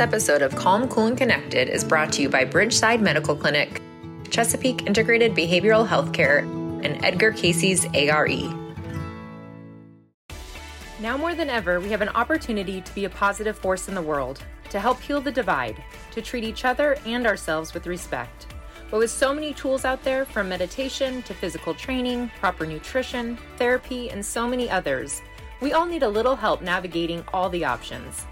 This episode of Calm, Cool, and Connected is brought to you by Bridgeside Medical Clinic, Chesapeake Integrated Behavioral Healthcare, and Edgar Cayce's ARE. Now more than ever, we have an opportunity to be a positive force in the world, to help heal the divide, to treat each other and ourselves with respect. But with so many tools out there, from meditation to physical training, proper nutrition, therapy, and so many others, we all need a little help navigating all the options.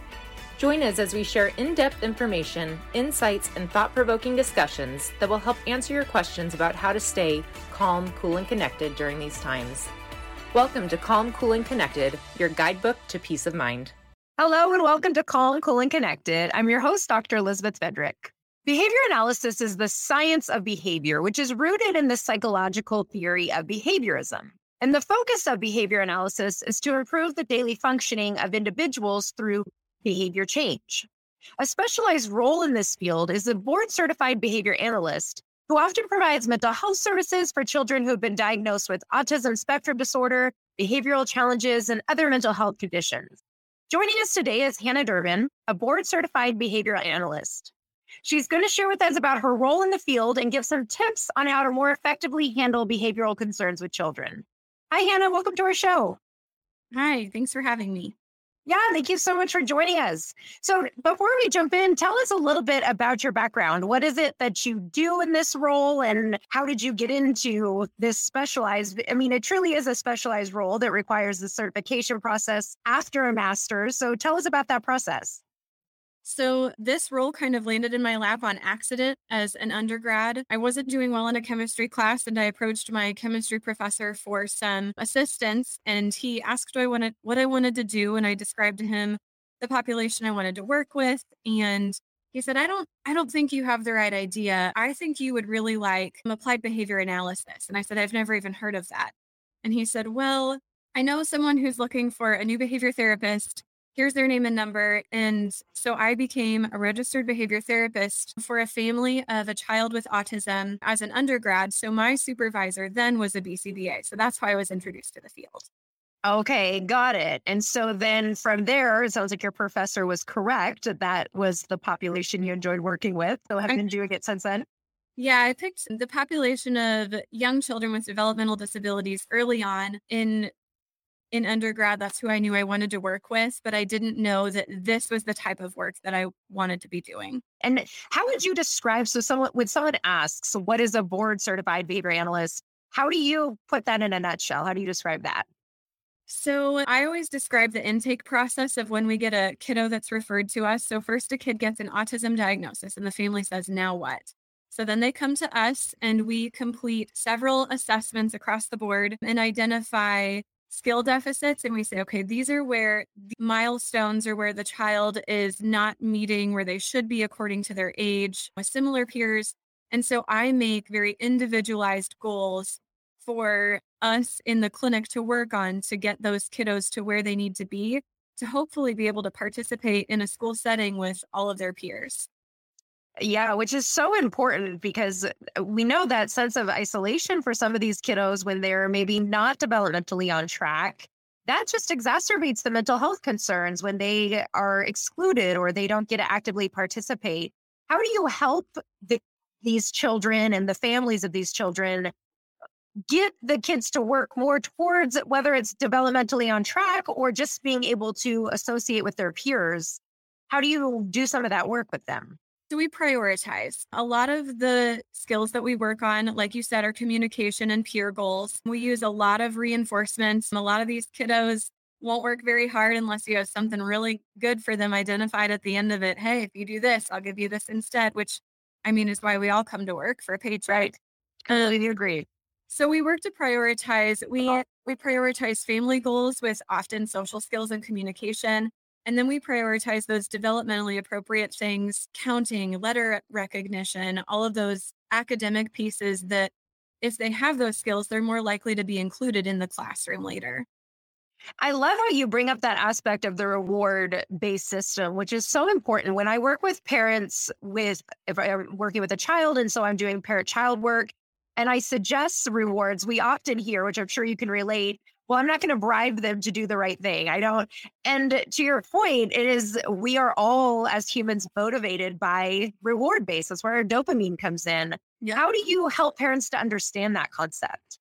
Join us as we share in depth information, insights, and thought provoking discussions that will help answer your questions about how to stay calm, cool, and connected during these times. Welcome to Calm, Cool, and Connected, your guidebook to peace of mind. Hello, and welcome to Calm, Cool, and Connected. I'm your host, Dr. Elizabeth Fedrick. Behavior analysis is the science of behavior, which is rooted in the psychological theory of behaviorism. And the focus of behavior analysis is to improve the daily functioning of individuals through behavior change. A specialized role in this field is a board certified behavior analyst who often provides mental health services for children who have been diagnosed with autism spectrum disorder, behavioral challenges, and other mental health conditions. Joining us today is Hannah Durbin, a board certified behavioral analyst. She's going to share with us about her role in the field and give some tips on how to more effectively handle behavioral concerns with children. Hi, Hannah. Welcome to our show. Hi, thanks for having me. Yeah, thank you so much for joining us. So, before we jump in, tell us a little bit about your background. What is it that you do in this role, and how did you get into this specialized? I mean, it truly is a specialized role that requires the certification process after a master's. So, tell us about that process. So, this role kind of landed in my lap on accident as an undergrad. I wasn't doing well in a chemistry class, and I approached my chemistry professor for some assistance. And he asked what I wanted, what I wanted to do, and I described to him the population I wanted to work with. And he said, "I don't, I don't think you have the right idea. I think you would really like applied behavior analysis." And I said, "I've never even heard of that." And he said, "Well." I know someone who's looking for a new behavior therapist here's their name and number. And so I became a registered behavior therapist for a family of a child with autism as an undergrad. So my supervisor then was a BCBA. So that's how I was introduced to the field. Okay, got it. And so then from there, it sounds like your professor was correct. That was the population you enjoyed working with. So have you been doing it since then? Yeah, I picked the population of young children with developmental disabilities early on in in undergrad, that's who I knew I wanted to work with, but I didn't know that this was the type of work that I wanted to be doing. And how would you describe? So, someone when someone asks, "What is a board certified behavior analyst?" How do you put that in a nutshell? How do you describe that? So, I always describe the intake process of when we get a kiddo that's referred to us. So, first, a kid gets an autism diagnosis, and the family says, Now what? So then they come to us and we complete several assessments across the board and identify skill deficits and we say, okay, these are where the milestones are where the child is not meeting where they should be according to their age with similar peers. And so I make very individualized goals for us in the clinic to work on to get those kiddos to where they need to be to hopefully be able to participate in a school setting with all of their peers. Yeah, which is so important because uh, we know that sense of isolation for some of these kiddos when they're maybe not developmentally on track. That just exacerbates the mental health concerns when they are excluded or they don't get to actively participate. How do you help the, these children and the families of these children get the kids to work more towards whether it's developmentally on track or just being able to associate with their peers? How do you do some of that work with them? So we prioritize a lot of the skills that we work on, like you said, are communication and peer goals. We use a lot of reinforcements. A lot of these kiddos won't work very hard unless you have something really good for them identified at the end of it. Hey, if you do this, I'll give you this instead, which I mean is why we all come to work for a paycheck. Right. I you agree. So we work to prioritize. We we prioritize family goals with often social skills and communication. And then we prioritize those developmentally appropriate things, counting, letter recognition, all of those academic pieces that if they have those skills, they're more likely to be included in the classroom later. I love how you bring up that aspect of the reward based system, which is so important. When I work with parents, with if I'm working with a child, and so I'm doing parent child work, and I suggest rewards, we often hear, which I'm sure you can relate, well, I'm not going to bribe them to do the right thing. I don't. And to your point, it is, we are all as humans motivated by reward base. That's where our dopamine comes in. Yeah. How do you help parents to understand that concept?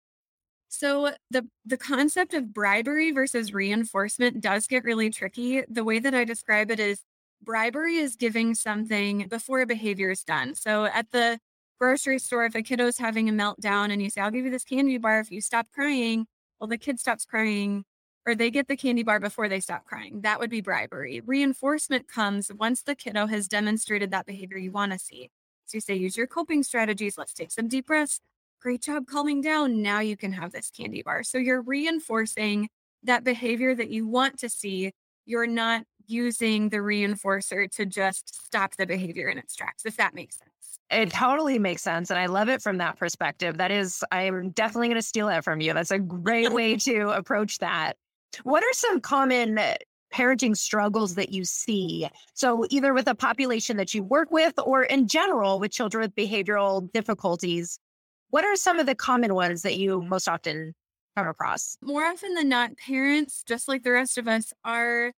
So the the concept of bribery versus reinforcement does get really tricky. The way that I describe it is bribery is giving something before a behavior is done. So at the grocery store, if a kiddo's having a meltdown and you say, I'll give you this candy bar if you stop crying, well, the kid stops crying or they get the candy bar before they stop crying. That would be bribery. Reinforcement comes once the kiddo has demonstrated that behavior you want to see. So you say, use your coping strategies. Let's take some deep breaths. Great job calming down. Now you can have this candy bar. So you're reinforcing that behavior that you want to see. You're not using the reinforcer to just stop the behavior in its tracks, if that makes sense. It totally makes sense. And I love it from that perspective. That is, I'm definitely going to steal that from you. That's a great way to approach that. What are some common uh, parenting struggles that you see? So, either with a population that you work with or in general with children with behavioral difficulties, what are some of the common ones that you most often come across? More often than not, parents, just like the rest of us, are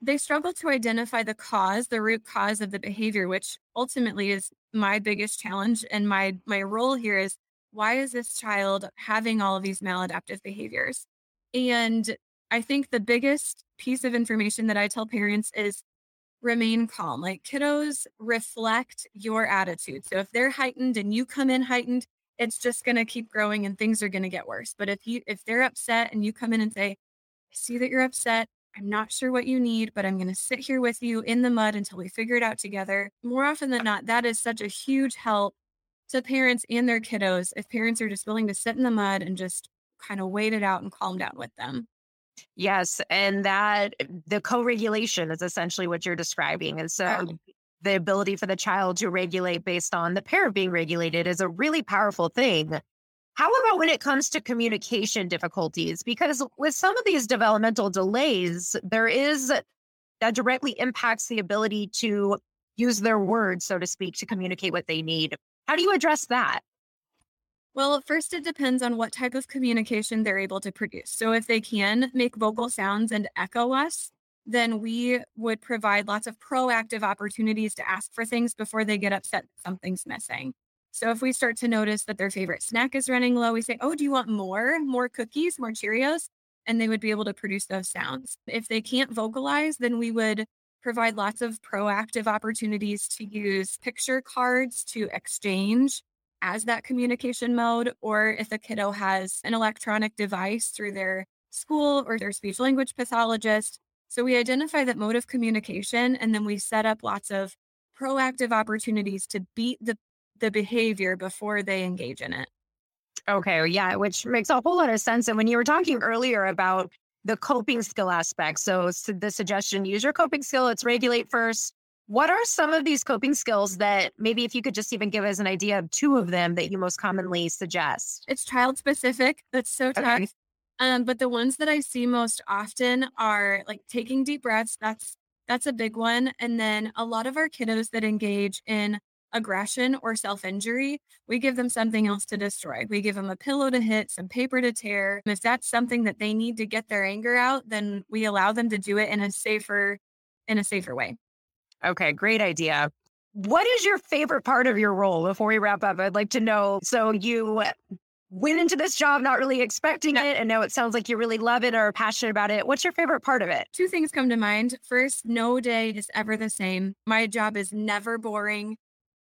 they struggle to identify the cause, the root cause of the behavior, which ultimately is my biggest challenge. And my my role here is why is this child having all of these maladaptive behaviors? And I think the biggest piece of information that I tell parents is remain calm. Like kiddos reflect your attitude. So if they're heightened and you come in heightened, it's just going to keep growing and things are going to get worse. But if you if they're upset and you come in and say, "I see that you're upset. I'm not sure what you need, but I'm going to sit here with you in the mud until we figure it out together. More often than not, that is such a huge help to parents and their kiddos if parents are just willing to sit in the mud and just kind of wait it out and calm down with them. Yes. And that eh, the co regulation is essentially what you're describing. And so the ability for the child to regulate based on the parent being regulated is a really powerful thing. How about when it comes to communication difficulties? Because with some of these developmental delays, there is that directly impacts the ability to use their words, so to speak, to communicate what they need. How do you address that? Well, first, it depends on what type of communication they're able to produce. So, if they can make vocal sounds and echo us, then we would provide lots of proactive opportunities to ask for things before they get upset that something's missing. So if we start to notice that their favorite snack is running low, we say, Oh, do you want more? More cookies, more Cheerios? And they would be able to produce those sounds. If they can't vocalize, then we would provide lots of proactive opportunities to use picture cards to exchange as that communication mode. Or if a kiddo has an electronic device through their school or their speech language pathologist. So we identify that mode of communication and then we set up lots of proactive opportunities to beat the the behavior before they engage in it. Okay, yeah, which makes a whole lot of sense. And when you were talking earlier about the coping skill aspect, so the suggestion use your coping skill, let's regulate first. What are some of these coping skills that maybe if you could just even give us an idea of two of them that you most commonly suggest? It's child specific. That's so tough. Okay. Um, but the ones that I see most often are like taking deep breaths. That's that's a big one. And then a lot of our kiddos that engage in aggression or self injury, we give them something else to destroy. We give them a pillow to hit, some paper to tear. If that's something that they need to get their anger out, then we allow them to do it in a safer in a safer way. Okay, great idea. What is your favorite part of your role before we wrap up? I'd like to know. So you went into this job not really expecting it and now it sounds like you really love it or are passionate about it. What's your favorite part of it? Two things come to mind. First, no day is ever the same. My job is never boring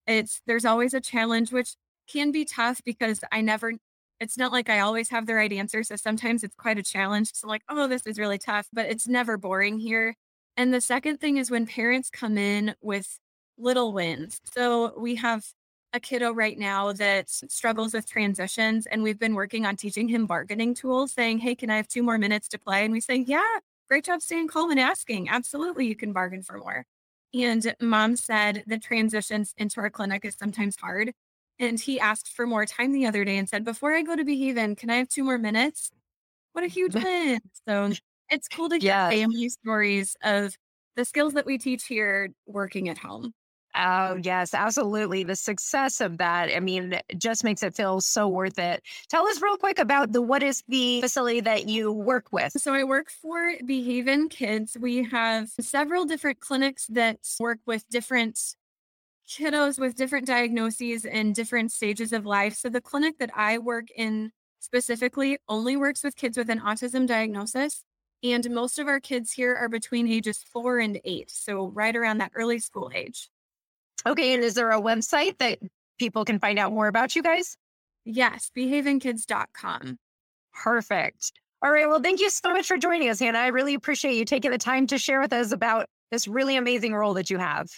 it's there's always a challenge which can be tough because I never it's not like I always have the right answer. So sometimes it's quite a challenge. So like, oh, this is really tough, but it's never boring here. And the second thing is when parents come in with little wins. So we have a kiddo right now that struggles with transitions and we've been working on teaching him bargaining tools saying, Hey, can I have two more minutes to play? And we say, Yeah, great job staying calm and asking. Absolutely, you can bargain for more. And mom said the transitions into our clinic is sometimes hard. And he asked for more time the other day and said, Before I go to Behaven, can I have two more minutes? What a huge win. So it's cool to get family stories of the skills that we teach here working at home. Oh, um, yes, absolutely. The success of that, I mean, just makes it feel so worth it. Tell us real quick about the what is the facility that you work with? So I work for Behaven Kids. We have several different clinics that work with different kiddos with different diagnoses and different stages of life. So the clinic that I work in specifically only works with kids with an autism diagnosis. And most of our kids here are between ages four and eight. So right around that early school age. Okay. And is there a website that people can find out more about you guys? Yes, behavenkids.com. Perfect. All right. Well, thank you so much for joining us, Hannah. I really appreciate you taking the time to share with us about this really amazing role that you have.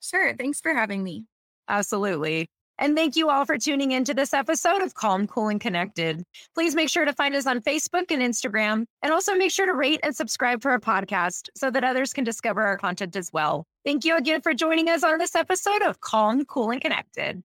Sure. Thanks for having me. Absolutely. And thank you all for tuning into this episode of Calm, Cool, and Connected. Please make sure to find us on Facebook and Instagram, and also make sure to rate and subscribe to our podcast so that others can discover our content as well. Thank you again for joining us on this episode of Calm, Cool, and Connected.